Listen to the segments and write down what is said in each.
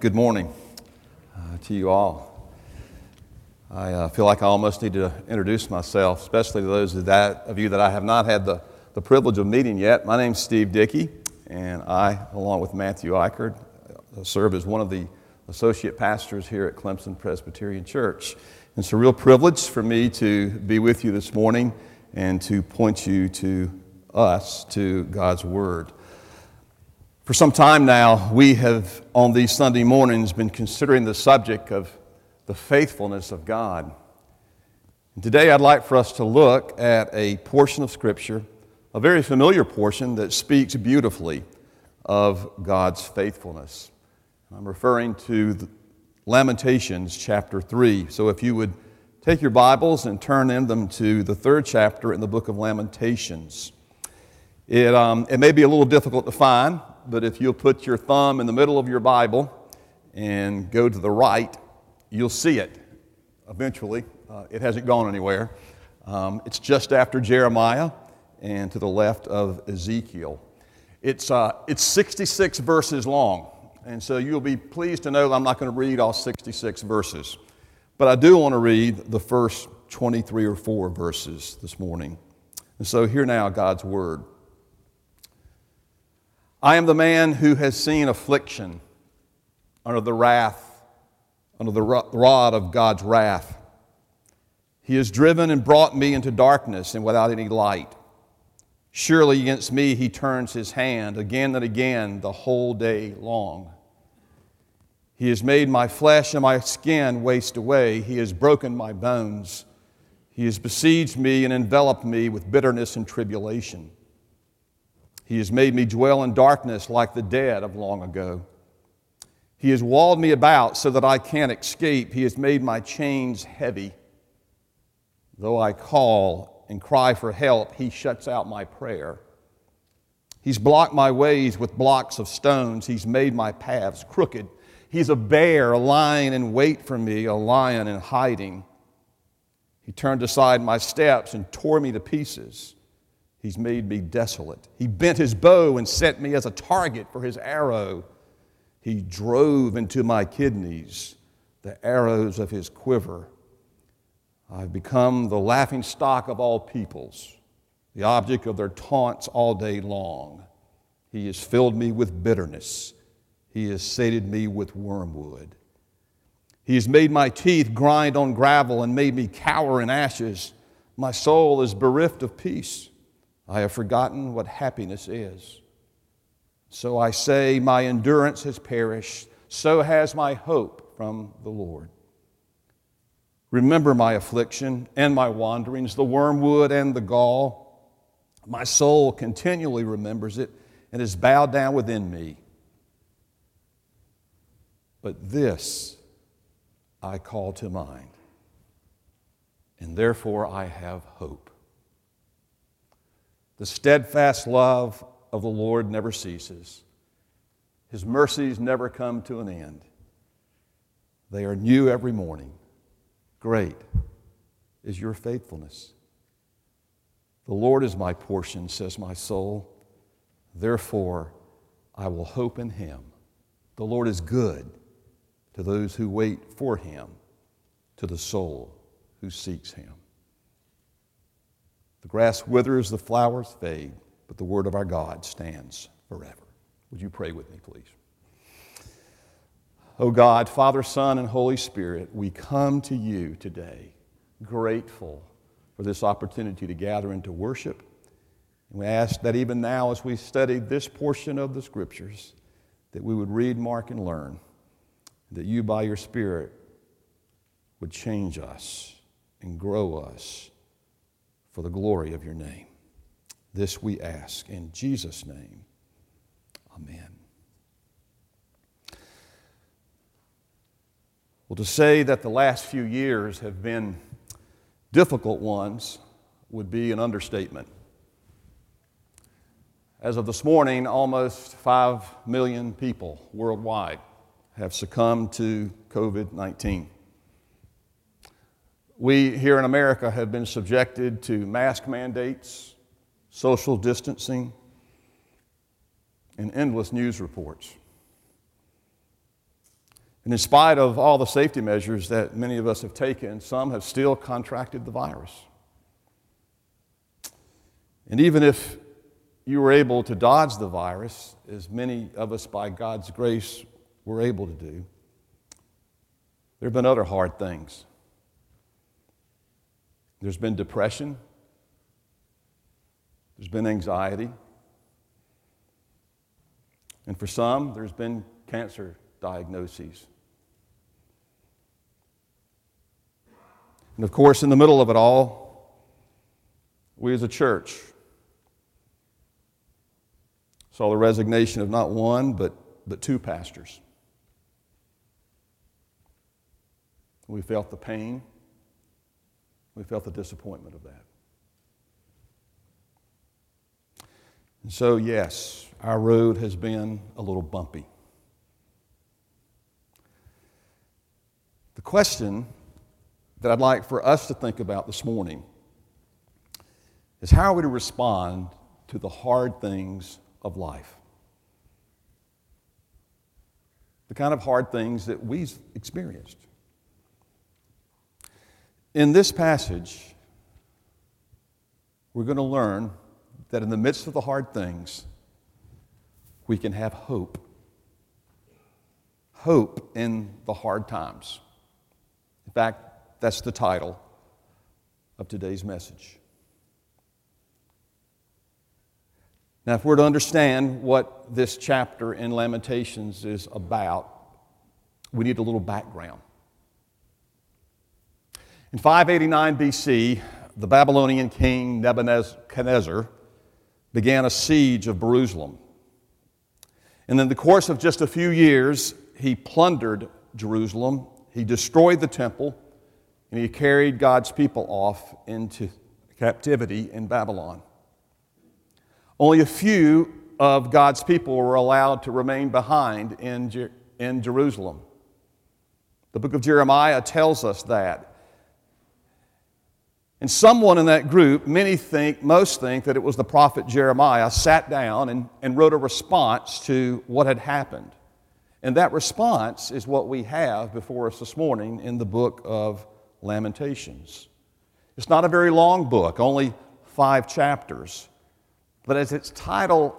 good morning uh, to you all. I uh, feel like I almost need to introduce myself, especially to those of, that, of you that I have not had the, the privilege of meeting yet. My name's Steve Dickey, and I, along with Matthew Eichard, uh, serve as one of the associate pastors here at Clemson Presbyterian Church. It's a real privilege for me to be with you this morning and to point you to us, to God's Word. For some time now, we have, on these Sunday mornings, been considering the subject of the faithfulness of God. And today, I'd like for us to look at a portion of Scripture, a very familiar portion that speaks beautifully of God's faithfulness. I'm referring to Lamentations chapter 3. So if you would take your Bibles and turn in them to the third chapter in the book of Lamentations. It, um, it may be a little difficult to find, but if you'll put your thumb in the middle of your Bible and go to the right, you'll see it eventually. Uh, it hasn't gone anywhere. Um, it's just after Jeremiah and to the left of Ezekiel. It's, uh, it's 66 verses long, and so you'll be pleased to know I'm not going to read all 66 verses. But I do want to read the first 23 or 4 verses this morning. And so, hear now God's word. I am the man who has seen affliction under the wrath, under the rod of God's wrath. He has driven and brought me into darkness and without any light. Surely against me he turns his hand again and again the whole day long. He has made my flesh and my skin waste away. He has broken my bones. He has besieged me and enveloped me with bitterness and tribulation. He has made me dwell in darkness like the dead of long ago. He has walled me about so that I can't escape. He has made my chains heavy. Though I call and cry for help, he shuts out my prayer. He's blocked my ways with blocks of stones. He's made my paths crooked. He's a bear lying in wait for me, a lion in hiding. He turned aside my steps and tore me to pieces. He's made me desolate. He bent his bow and set me as a target for his arrow. He drove into my kidneys the arrows of his quiver. I've become the laughing stock of all peoples, the object of their taunts all day long. He has filled me with bitterness. He has sated me with wormwood. He has made my teeth grind on gravel and made me cower in ashes. My soul is bereft of peace. I have forgotten what happiness is. So I say, My endurance has perished, so has my hope from the Lord. Remember my affliction and my wanderings, the wormwood and the gall. My soul continually remembers it and is bowed down within me. But this I call to mind, and therefore I have hope. The steadfast love of the Lord never ceases. His mercies never come to an end. They are new every morning. Great is your faithfulness. The Lord is my portion, says my soul. Therefore, I will hope in him. The Lord is good to those who wait for him, to the soul who seeks him. The grass withers, the flowers fade, but the word of our God stands forever. Would you pray with me, please? Oh God, Father, Son, and Holy Spirit, we come to you today grateful for this opportunity to gather and to worship. And we ask that even now, as we study this portion of the Scriptures, that we would read, mark, and learn, that you, by your Spirit, would change us and grow us for the glory of your name. This we ask in Jesus' name. Amen. Well, to say that the last few years have been difficult ones would be an understatement. As of this morning, almost 5 million people worldwide have succumbed to COVID 19. We here in America have been subjected to mask mandates, social distancing, and endless news reports. And in spite of all the safety measures that many of us have taken, some have still contracted the virus. And even if you were able to dodge the virus, as many of us by God's grace were able to do, there have been other hard things. There's been depression, there's been anxiety, and for some, there's been cancer diagnoses. And of course, in the middle of it all, we as a church saw the resignation of not one, but, but two pastors. We felt the pain, we felt the disappointment of that. And so, yes, our road has been a little bumpy. The question that I'd like for us to think about this morning is how are we to respond to the hard things of life? The kind of hard things that we've experienced. In this passage, we're going to learn that in the midst of the hard things, we can have hope. Hope in the hard times. In fact, that's the title of today's message. Now, if we're to understand what this chapter in Lamentations is about, we need a little background. In 589 BC, the Babylonian king Nebuchadnezzar began a siege of Jerusalem. And in the course of just a few years, he plundered Jerusalem, he destroyed the temple, and he carried God's people off into captivity in Babylon. Only a few of God's people were allowed to remain behind in, Jer- in Jerusalem. The book of Jeremiah tells us that. And someone in that group, many think, most think that it was the prophet Jeremiah, sat down and, and wrote a response to what had happened. And that response is what we have before us this morning in the book of Lamentations. It's not a very long book, only five chapters. But as its title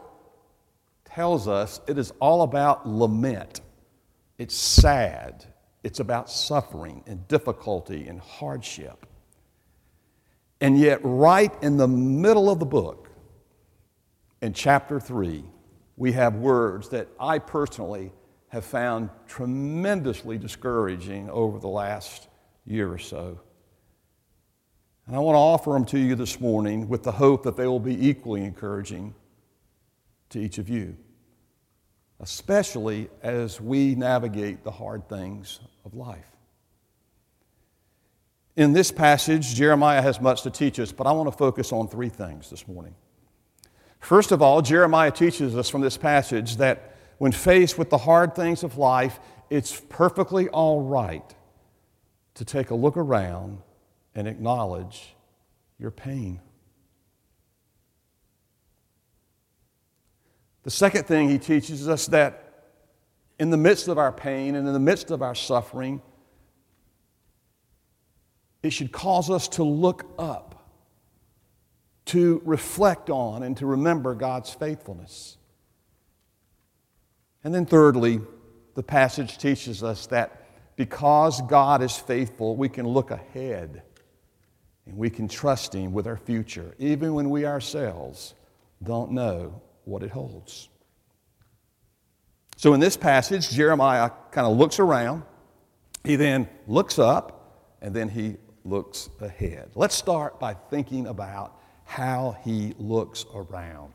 tells us, it is all about lament. It's sad. It's about suffering and difficulty and hardship. And yet, right in the middle of the book, in chapter 3, we have words that I personally have found tremendously discouraging over the last year or so. And I want to offer them to you this morning with the hope that they will be equally encouraging to each of you, especially as we navigate the hard things of life. In this passage, Jeremiah has much to teach us, but I want to focus on three things this morning. First of all, Jeremiah teaches us from this passage that when faced with the hard things of life, it's perfectly all right to take a look around and acknowledge your pain. The second thing he teaches us that in the midst of our pain and in the midst of our suffering, it should cause us to look up, to reflect on, and to remember God's faithfulness. And then, thirdly, the passage teaches us that because God is faithful, we can look ahead and we can trust Him with our future, even when we ourselves don't know what it holds. So, in this passage, Jeremiah kind of looks around, he then looks up, and then he looks ahead. Let's start by thinking about how he looks around.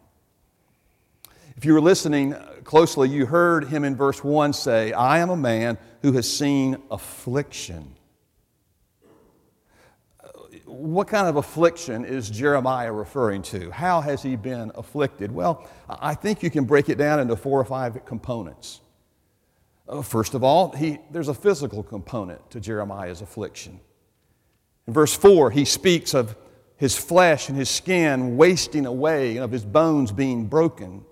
If you were listening closely, you heard him in verse 1 say, I am a man who has seen affliction. What kind of affliction is Jeremiah referring to? How has he been afflicted? Well, I think you can break it down into four or five components. Uh, first of all, he, there's a physical component to Jeremiah's affliction. In verse 4, he speaks of his flesh and his skin wasting away and of his bones being broken,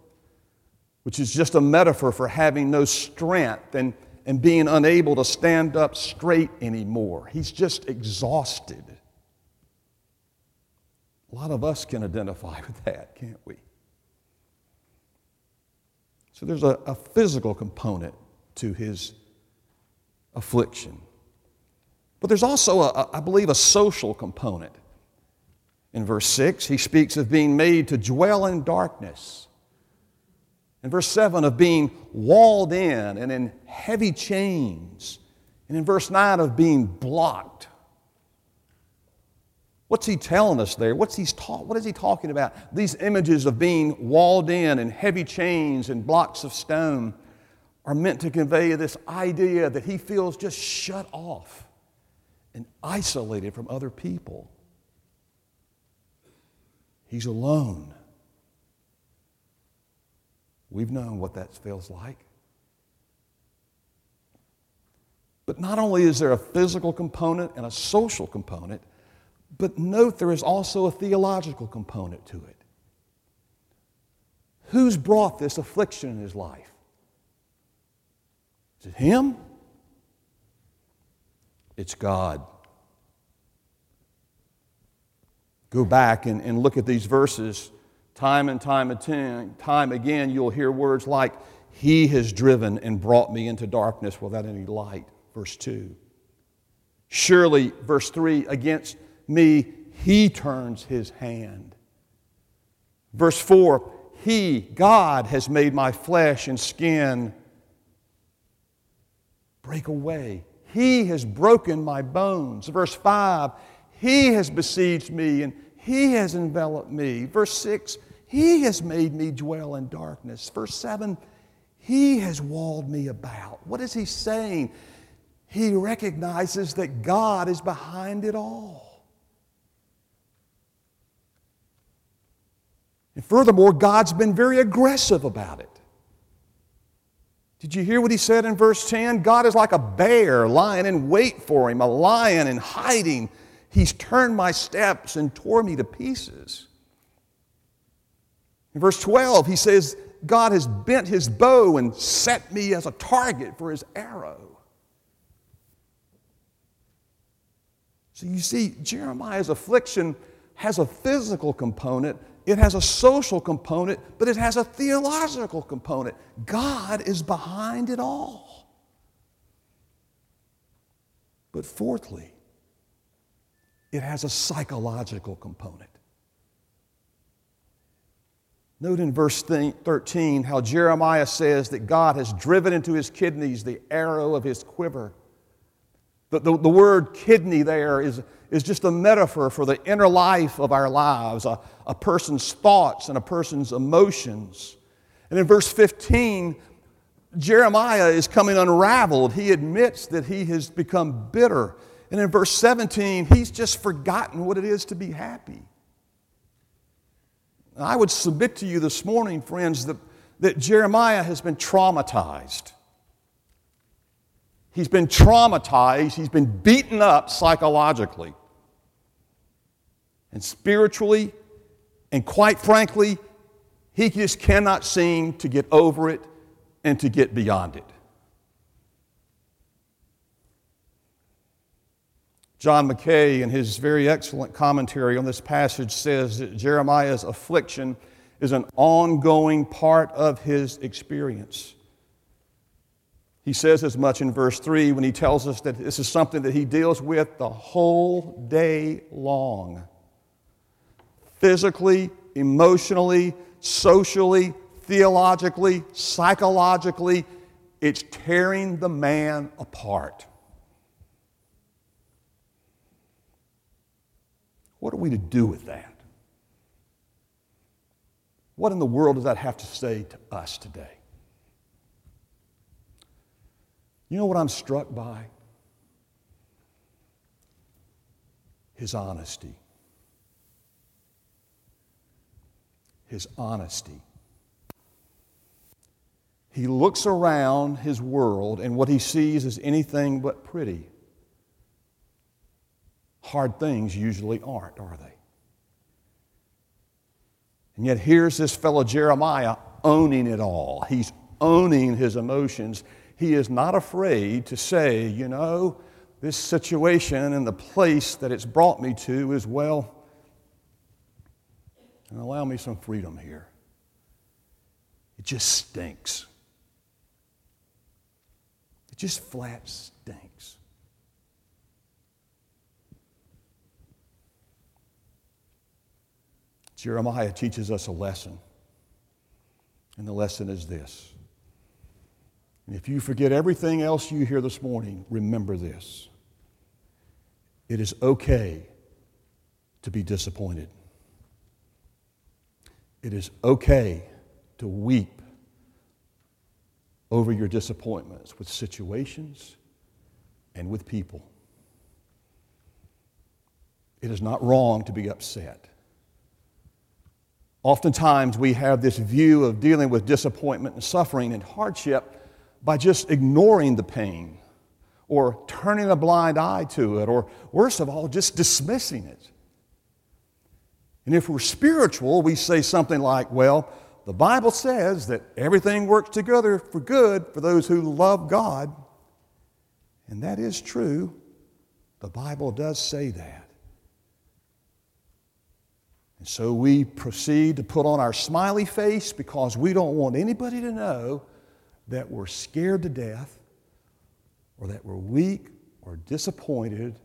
which is just a metaphor for having no strength and, and being unable to stand up straight anymore. He's just exhausted. A lot of us can identify with that, can't we? So there's a, a physical component to his affliction. But there's also, a, I believe, a social component. In verse 6, he speaks of being made to dwell in darkness. In verse 7, of being walled in and in heavy chains. And in verse 9, of being blocked. What's he telling us there? What's he ta- what is he talking about? These images of being walled in and heavy chains and blocks of stone are meant to convey this idea that he feels just shut off and isolated from other people. He's alone. We've known what that feels like. But not only is there a physical component and a social component, but note there is also a theological component to it. Who's brought this affliction in his life? Is it him? It's God. Go back and, and look at these verses time and time and time again. You'll hear words like, He has driven and brought me into darkness without any light. Verse 2. Surely, verse 3, against me, He turns His hand. Verse 4, He, God, has made my flesh and skin break away. He has broken my bones. Verse 5, He has besieged me and He has enveloped me. Verse 6, He has made me dwell in darkness. Verse 7, He has walled me about. What is He saying? He recognizes that God is behind it all. And furthermore, God's been very aggressive about it. Did you hear what he said in verse 10? God is like a bear lying in wait for him, a lion in hiding. He's turned my steps and tore me to pieces. In verse 12, he says, God has bent his bow and set me as a target for his arrow. So you see, Jeremiah's affliction has a physical component it has a social component, but it has a theological component. God is behind it all. But fourthly, it has a psychological component. Note in verse 13 how Jeremiah says that God has driven into his kidneys the arrow of his quiver. The, the, the word kidney there is, is just a metaphor for the inner life of our lives, a, a person's thoughts and a person's emotions. And in verse 15, Jeremiah is coming unraveled. He admits that he has become bitter. And in verse 17, he's just forgotten what it is to be happy. I would submit to you this morning, friends, that, that Jeremiah has been traumatized. He's been traumatized, he's been beaten up psychologically and spiritually, and quite frankly, he just cannot seem to get over it and to get beyond it. John Mackay, in his very excellent commentary on this passage, says that Jeremiah's affliction is an ongoing part of his experience. He says as much in verse 3 when he tells us that this is something that he deals with the whole day long physically, emotionally, socially, theologically, psychologically. It's tearing the man apart. What are we to do with that? What in the world does that have to say to us today? You know what I'm struck by? His honesty. his honesty. He looks around his world, and what he sees is anything but pretty. Hard things usually aren't, are they? And yet, here's this fellow Jeremiah owning it all. He's owning his emotions. He is not afraid to say, you know, this situation and the place that it's brought me to is well, and allow me some freedom here. It just stinks. It just flat stinks. Jeremiah teaches us a lesson. And the lesson is this. And if you forget everything else you hear this morning, remember this. It is okay to be disappointed. It is okay to weep over your disappointments with situations and with people. It is not wrong to be upset. Oftentimes, we have this view of dealing with disappointment and suffering and hardship by just ignoring the pain or turning a blind eye to it, or worst of all, just dismissing it. And if we're spiritual, we say something like, well, the Bible says that everything works together for good for those who love God. And that is true. The Bible does say that. And so we proceed to put on our smiley face because we don't want anybody to know that we're scared to death or that we're weak or disappointed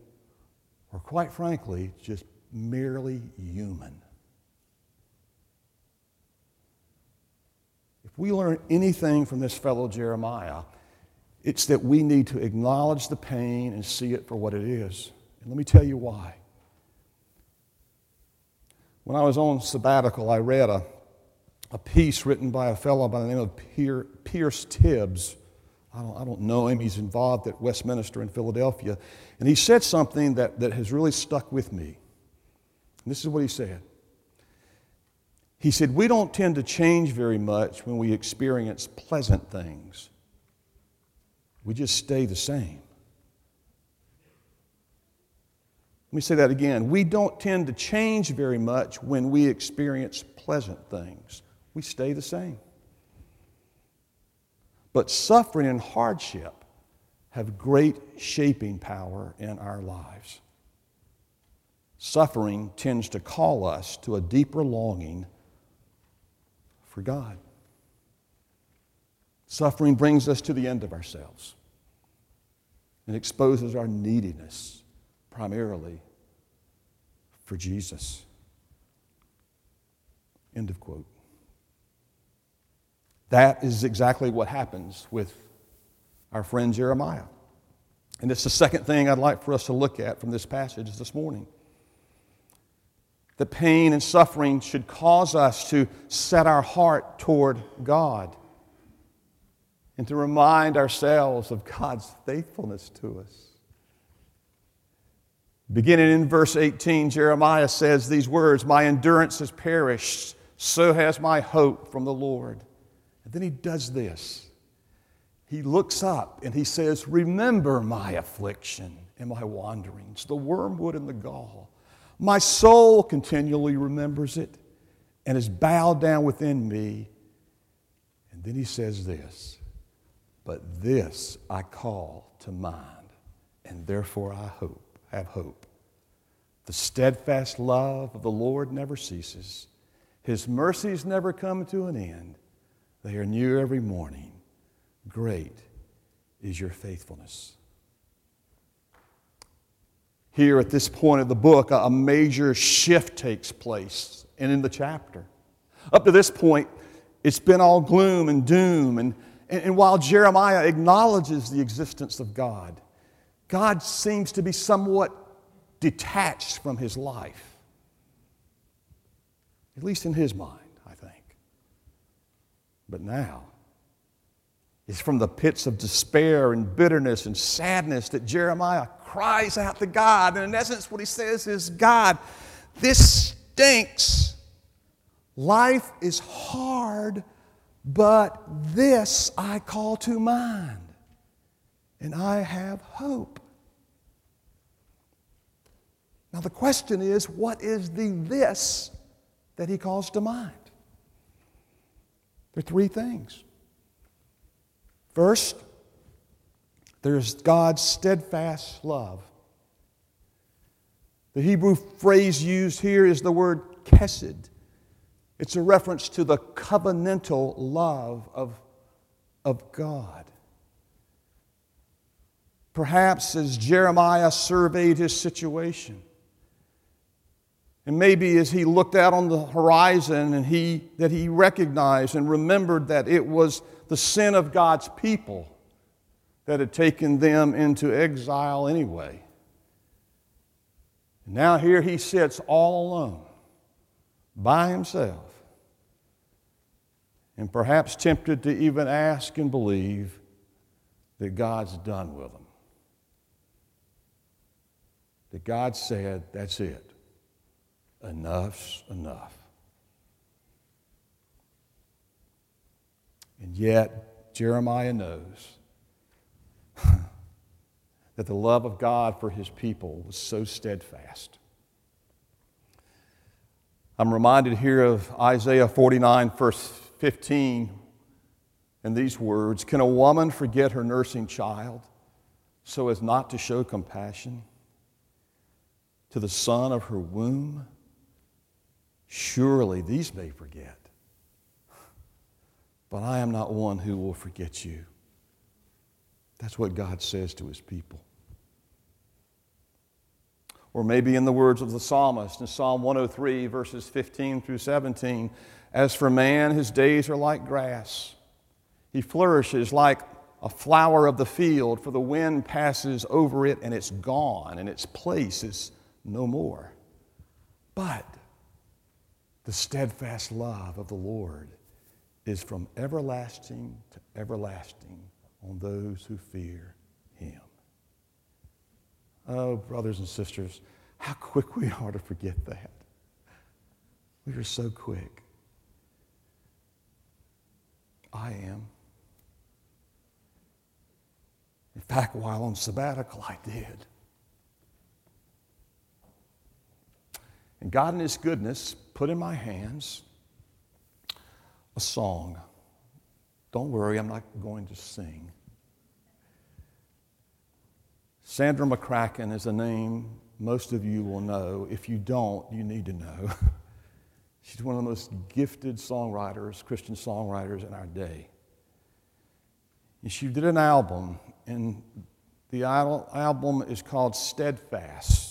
or, quite frankly, just merely human. If we learn anything from this fellow Jeremiah, it's that we need to acknowledge the pain and see it for what it is. And let me tell you why. When I was on sabbatical, I read a, a piece written by a fellow by the name of Pierce Hibbs. I don't, I don't know him. He's involved at Westminster in Philadelphia. And he said something that, that has really stuck with me. And this is what he said. He said, We don't tend to change very much when we experience pleasant things, we just stay the same. Let me say that again. We don't tend to change very much when we experience pleasant things. We stay the same. But suffering and hardship have great shaping power in our lives. Suffering tends to call us to a deeper longing for God. Suffering brings us to the end of ourselves and exposes our neediness primarily for Jesus. End of quote. That is exactly what happens with our friend Jeremiah. And it's the second thing I'd like for us to look at from this passage this morning. The pain and suffering should cause us to set our heart toward God and to remind ourselves of God's faithfulness to us. Beginning in verse 18, Jeremiah says these words My endurance has perished, so has my hope from the Lord. And then he does this. He looks up and he says, Remember my affliction and my wanderings, the wormwood and the gall. My soul continually remembers it and is bowed down within me. And then he says this, But this I call to mind, and therefore I hope have hope. The steadfast love of the Lord never ceases, His mercies never come to an end. They are new every morning. Great is your faithfulness. Here at this point of the book, a major shift takes place, and in the chapter. Up to this point, it's been all gloom and doom. And, and, while Jeremiah acknowledges the existence of God, God seems to be somewhat detached from his life, at least in his mind. But now, it's from the pits of despair and bitterness and sadness that Jeremiah cries out to God. And in essence, what he says is God, this stinks. Life is hard, but this I call to mind and I have hope. Now, the question is what is the this that he calls to mind? There are three things. First, There's God's steadfast love. The Hebrew phrase used here is the word chesed. It's a reference to the covenantal love of, of God. Perhaps as Jeremiah surveyed his situation, and maybe as he looked out on the horizon and he, that he recognized and remembered that it was the sin of God's people that had taken them into exile anyway. Now here he sits all alone, by himself, and perhaps tempted to even ask and believe that God's done with him. That God said, That's it enough's enough. And yet, Jeremiah knows that the love of God for his people was so steadfast. I'm reminded here of Isaiah 49, verse 15, and these words Can a woman forget her nursing child so as not to show compassion to the son of her womb? Surely these may forget, but I am not one who will forget you. That's what God says to his people. Or maybe in the words of the psalmist in Psalm 103, verses 15 through 17 As for man, his days are like grass. He flourishes like a flower of the field, for the wind passes over it and it's gone, and its place is no more. But the steadfast love of the Lord is from everlasting to everlasting on those who fear him. Oh, brothers and sisters, how quick we are to forget that. We are so quick. I am. In fact, while on sabbatical, I did. And God, in His goodness, put in my hands a song. Don't worry, I'm not going to sing. Sandra McCracken is a name most of you will know. If you don't, you need to know. She's one of the most gifted songwriters, Christian songwriters in our day. And she did an album, and the album is called Steadfast.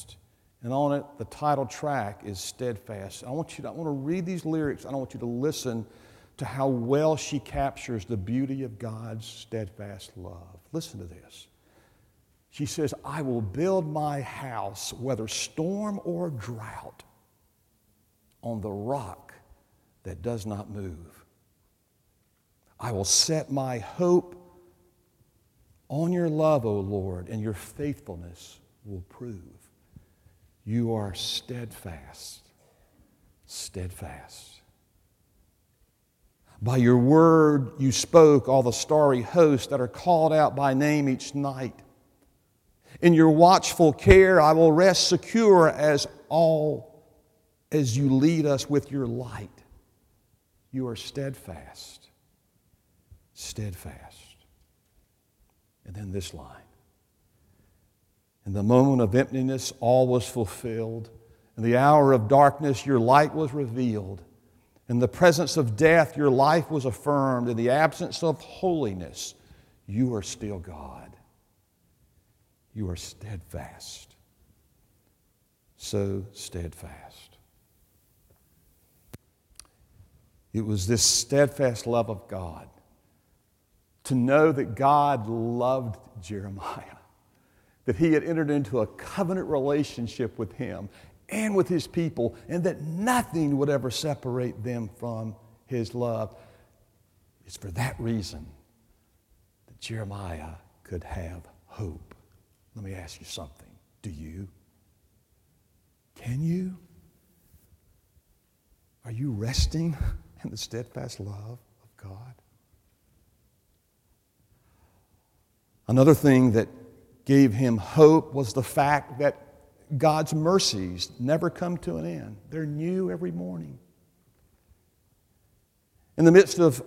And on it, the title track is Steadfast. I want you to, I want to read these lyrics. I don't want you to listen to how well she captures the beauty of God's steadfast love. Listen to this. She says, I will build my house, whether storm or drought, on the rock that does not move. I will set my hope on your love, O Lord, and your faithfulness will prove. You are steadfast, steadfast. By your word you spoke all the starry hosts that are called out by name each night. In your watchful care I will rest secure as all as you lead us with your light. You are steadfast, steadfast. And then this line in the moment of emptiness, all was fulfilled. In the hour of darkness, your light was revealed. In the presence of death, your life was affirmed. In the absence of holiness, you are still God. You are steadfast. So steadfast. It was this steadfast love of God to know that God loved Jeremiah that he had entered into a covenant relationship with him and with his people, and that nothing would ever separate them from his love. It's for that reason that Jeremiah could have hope. Let me ask you something. Do you? Can you? Are you resting in the steadfast love of God? Another thing that gave him hope was the fact that God's mercies never come to an end. They're new every morning. In the midst of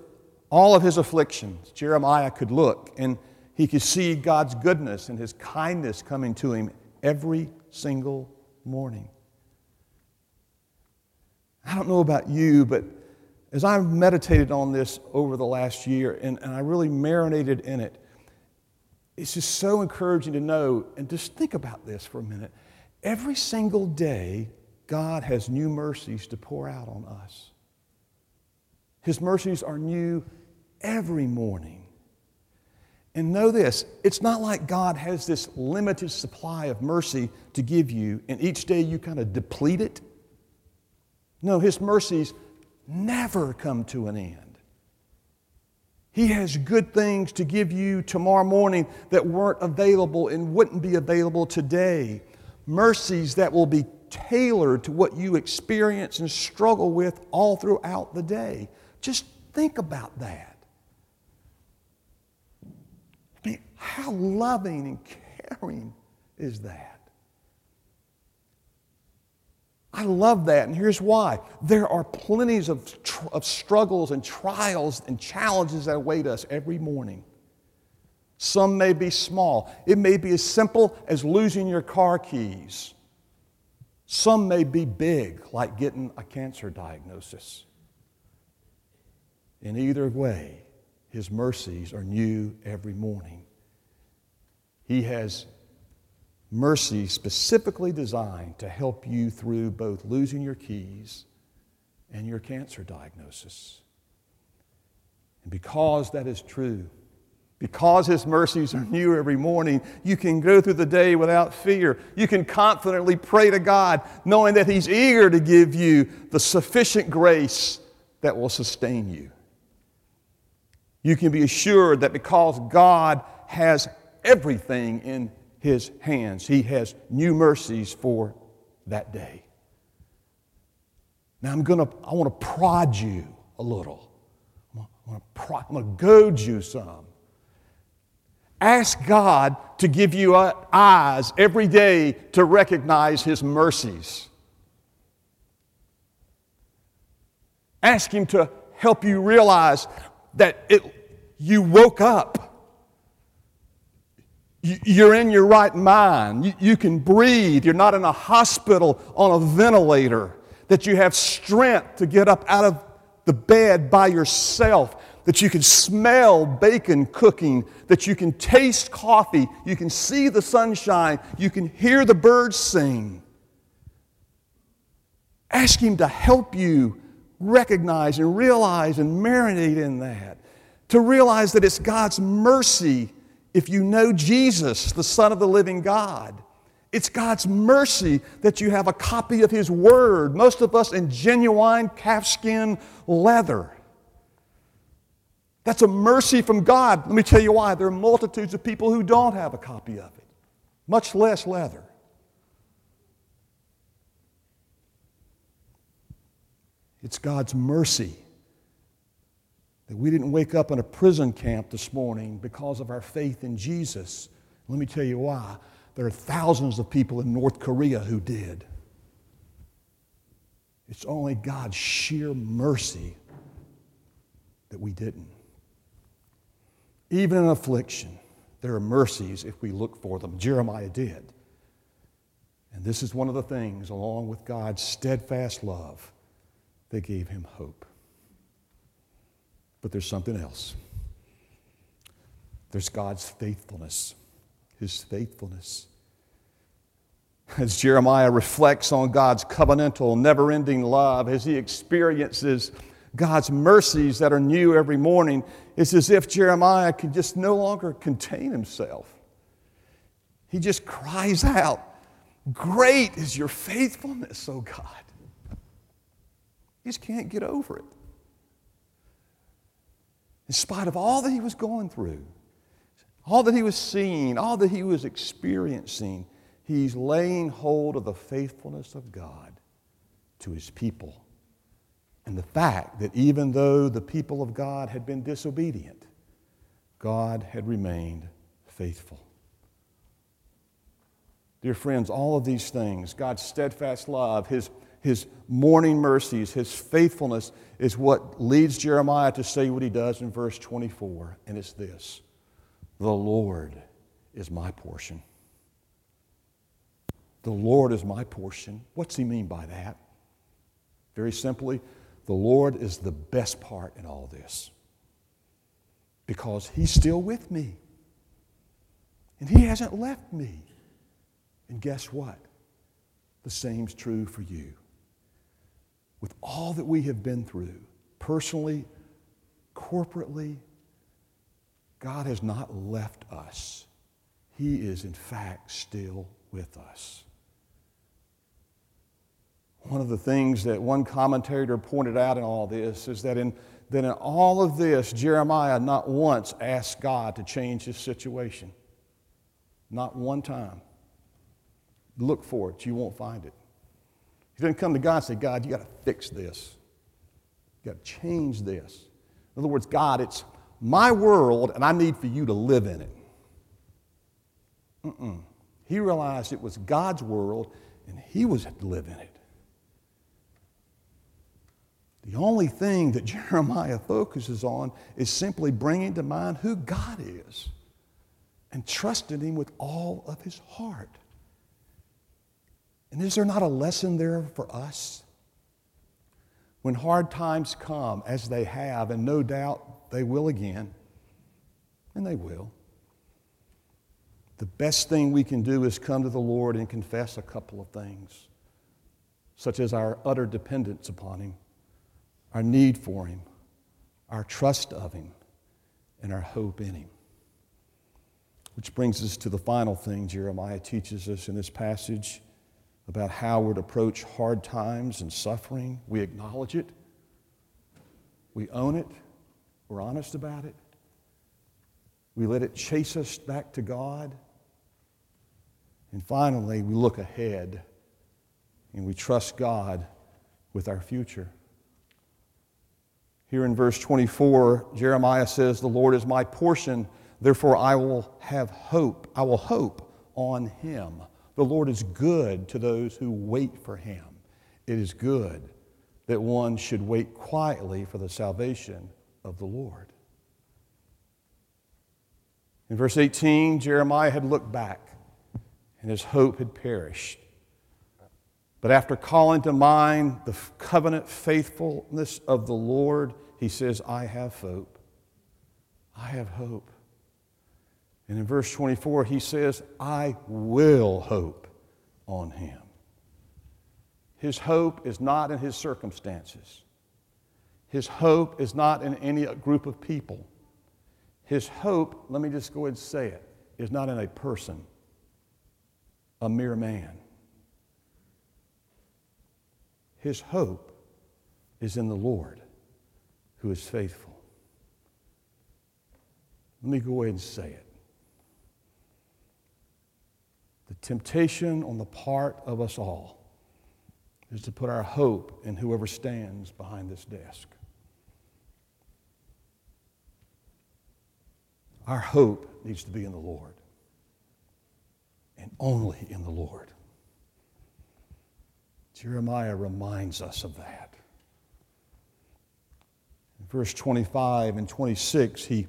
all of his afflictions, Jeremiah could look and he could see God's goodness and his kindness coming to him every single morning. I don't know about you, but as I've meditated on this over the last year and, and I really marinated in it, it's just so encouraging to know, and just think about this for a minute. Every single day, God has new mercies to pour out on us. His mercies are new every morning. And know this it's not like God has this limited supply of mercy to give you, and each day you kind of deplete it. No, His mercies never come to an end. He has good things to give you tomorrow morning that weren't available and wouldn't be available today. Mercies that will be tailored to what you experience and struggle with all throughout the day. Just think about that. I mean, how loving and caring is that? I love that, and here's why. There are plenties of, tr- of struggles and trials and challenges that await us every morning. Some may be small. It may be as simple as losing your car keys. Some may be big, like getting a cancer diagnosis. In either way, His mercies are new every morning. He has mercy specifically designed to help you through both losing your keys and your cancer diagnosis. And because that is true, because His mercies are new every morning, you can go through the day without fear. You can confidently pray to God, knowing that He's eager to give you the sufficient grace that will sustain you. You can be assured that because God has everything in his hands. He has new mercies for that day. Now I'm gonna, I want to prod you a little. I'm gonna, prod, I'm gonna goad you some. Ask God to give you uh, eyes every day to recognize His mercies. Ask Him to help you realize that it, you woke up you're in your right mind. You, can breathe. You're not in a hospital on a ventilator. That you have strength to get up out of the bed by yourself. That you can smell bacon cooking. That you can taste coffee. You can see the sunshine. You can hear the birds sing. Ask Him to help you recognize and realize and marinate in that. To realize that it's God's mercy if you know Jesus, the Son of the living God. It's God's mercy that you have a copy of His Word, most of us in genuine calfskin leather. That's a mercy from God. Let me tell you why. There are multitudes of people who don't have a copy of it, much less leather. It's God's mercy that we didn't wake up in a prison camp this morning because of our faith in Jesus. Let me tell you why. There are thousands of people in North Korea who did. It's only God's sheer mercy that we didn't. Even in affliction, there are mercies if we look for them. Jeremiah did. And this is one of the things, along with God's steadfast love, that gave him hope. But there's something else. There's God's faithfulness, His faithfulness. As Jeremiah reflects on God's covenantal, never ending love, as he experiences God's mercies that are new every morning, it's as if Jeremiah can just no longer contain himself. He just cries out, Great is your faithfulness, O God. He just can't get over it in spite of all that he was going through, all that he was seeing, all that he was experiencing, he's laying hold of the faithfulness of God to his people. And the fact that even though the people of God had been disobedient, God had remained faithful. Dear friends, all of these things, God's steadfast love, His his morning mercies, his faithfulness is what leads Jeremiah to say what he does in verse 24, and it's this The Lord is my portion. The Lord is my portion. What's he mean by that? Very simply, the Lord is the best part in all this because he's still with me. And he hasn't left me. And guess what? The same's true for you. With all that we have been through, personally, corporately, God has not left us. He is, in fact, still with us. One of the things that one commentator pointed out in all this is that in, that in all of this, Jeremiah not once asked God to change his situation. Not one time. Look for it, you won't find it. Didn't come to God and say, God, you got to fix this. You got to change this. In other words, God, it's my world and I need for you to live in it. Mm-mm. He realized it was God's world and he was to live in it. The only thing that Jeremiah focuses on is simply bringing to mind who God is and trusting Him with all of his heart. And is there not a lesson there for us? When hard times come, as they have, and no doubt they will again, and they will, the best thing we can do is come to the Lord and confess a couple of things, such as our utter dependence upon Him, our need for Him, our trust of Him, and our hope in Him. Which brings us to the final thing Jeremiah teaches us in this passage about how we're to approach hard times and suffering. We acknowledge it, we own it, we're honest about it, we let it chase us back to God. And finally, we look ahead and we trust God with our future. Here in verse 24, Jeremiah says, The Lord is my portion Therefore, I will have hope. I will hope on him. The Lord is good to those who wait for him. It is good that one should wait quietly for the salvation of the Lord. In verse 18, Jeremiah had looked back and his hope had perished. But after calling to mind the covenant faithfulness of the Lord, he says, I have hope. I have hope. And in verse 24, he says, I will hope on him. His hope is not in his circumstances. His hope is not in any group of people. His hope, let me just go ahead and say it, is not in a person, a mere man. His hope is in the Lord who is faithful. Let me go ahead and say it. The temptation on the part of us all is to put our hope in whoever stands behind this desk. Our hope needs to be in the Lord and only in the Lord. Jeremiah reminds us of that. In verse 25 and 26, he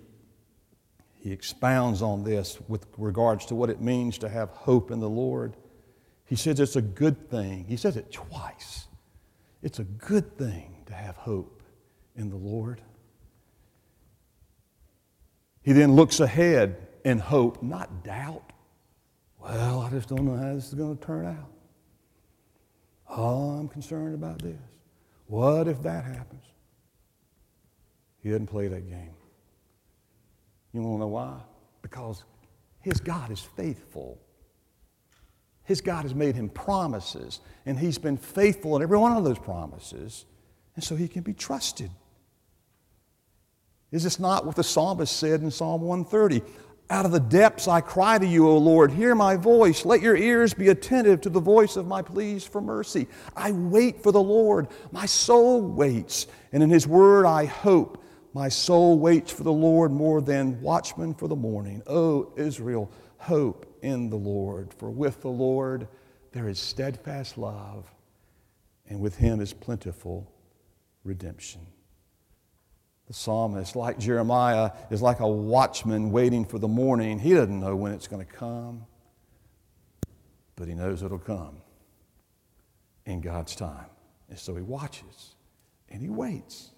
he expounds on this with regards to what it means to have hope in the Lord. He says it's a good thing. He says it twice. It's a good thing to have hope in the Lord. He then looks ahead in hope, not doubt. Well, I just don't know how this is going to turn out. Oh, I'm concerned about this. What if that happens? He doesn't play that game. You want to know why? Because his God is faithful. His God has made him promises, and he's been faithful in every one of those promises, and so he can be trusted. Is this not what the psalmist said in Psalm 130? Out of the depths I cry to you, O Lord, hear my voice. Let your ears be attentive to the voice of my pleas for mercy. I wait for the Lord. My soul waits, and in his word I hope. My soul waits for the Lord more than watchmen for the morning. O Israel, hope in the Lord, for with the Lord there is steadfast love, and with him is plentiful redemption. The psalmist, like Jeremiah, is like a watchman waiting for the morning. He doesn't know when it's going to come, but he knows it'll come in God's time. And so he watches and he waits.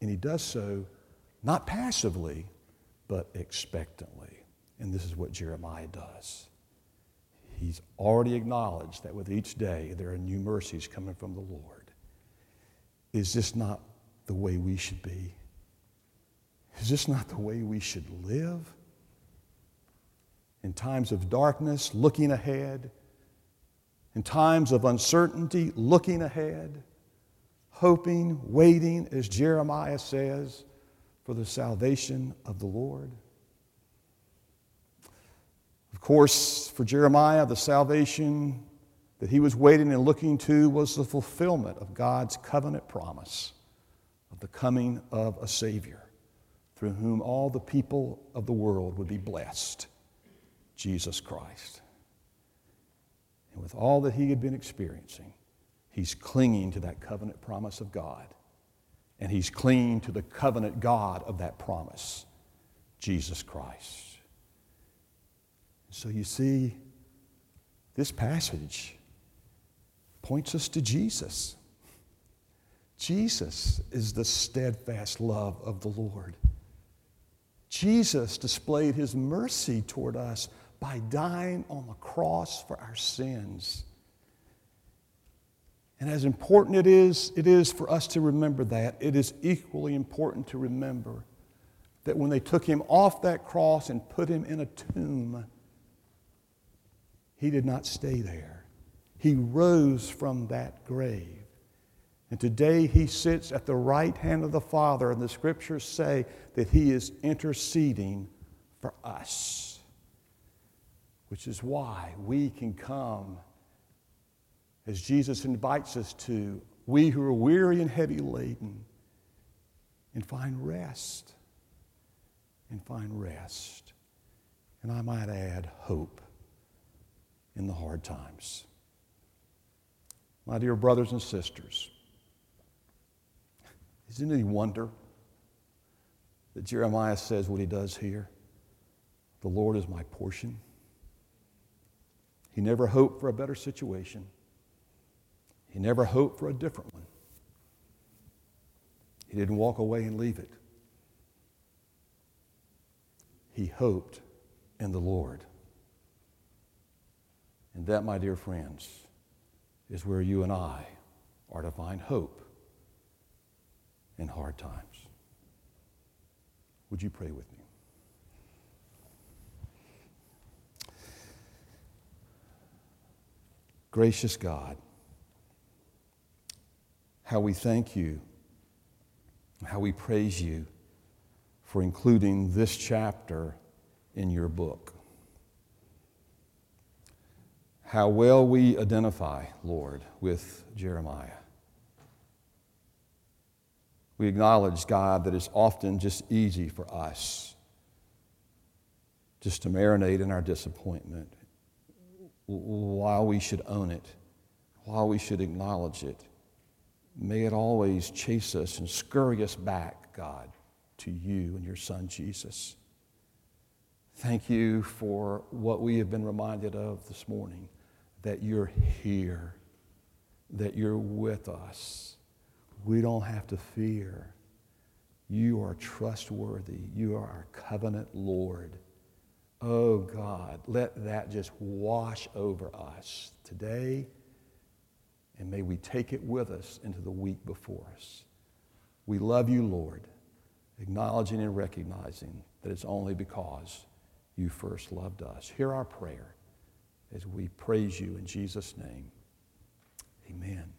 And he does so not passively, but expectantly. And this is what Jeremiah does. He's already acknowledged that with each day there are new mercies coming from the Lord. Is this not the way we should be? Is this not the way we should live? In times of darkness, looking ahead. In times of uncertainty, looking ahead. Hoping, waiting, as Jeremiah says, for the salvation of the Lord. Of course, for Jeremiah, the salvation that he was waiting and looking to was the fulfillment of God's covenant promise of the coming of a Savior through whom all the people of the world would be blessed Jesus Christ. And with all that he had been experiencing, he's clinging to that covenant promise of God. And he's clinging to the covenant God of that promise, Jesus Christ. So you see, this passage points us to Jesus. Jesus is the steadfast love of the Lord. Jesus displayed his mercy toward us by dying on the cross for our sins. And as important it is, it is for us to remember that, it is equally important to remember that when they took him off that cross and put him in a tomb, he did not stay there. He rose from that grave. And today he sits at the right hand of the Father, and the scriptures say that he is interceding for us, which is why we can come as Jesus invites us to, we who are weary and heavy laden, and find rest. And find rest. And I might add, hope in the hard times. My dear brothers and sisters, isn't it any wonder that Jeremiah says what he does here? The Lord is my portion. He never hoped for a better situation. He never hoped for a different one. He didn't walk away and leave it. He hoped in the Lord. And that, my dear friends, is where you and I are to find hope in hard times. Would you pray with me? Gracious God, how we thank you, how we praise you for including this chapter in your book. How well we identify, Lord, with Jeremiah. We acknowledge, God, that it's often just easy for us just to marinate in our disappointment while we should own it, while we should acknowledge it. May it always chase us and scurry us back, God, to you and your Son, Jesus. Thank you for what we have been reminded of this morning that you're here, that you're with us we don't have to fear. You are trustworthy. You are our covenant Lord. Oh God, let that just wash over us today, and may we take it with us into the week before us. We love you, Lord, acknowledging and recognizing that it's only because you first loved us. Hear our prayer as we praise you in Jesus' name. Amen.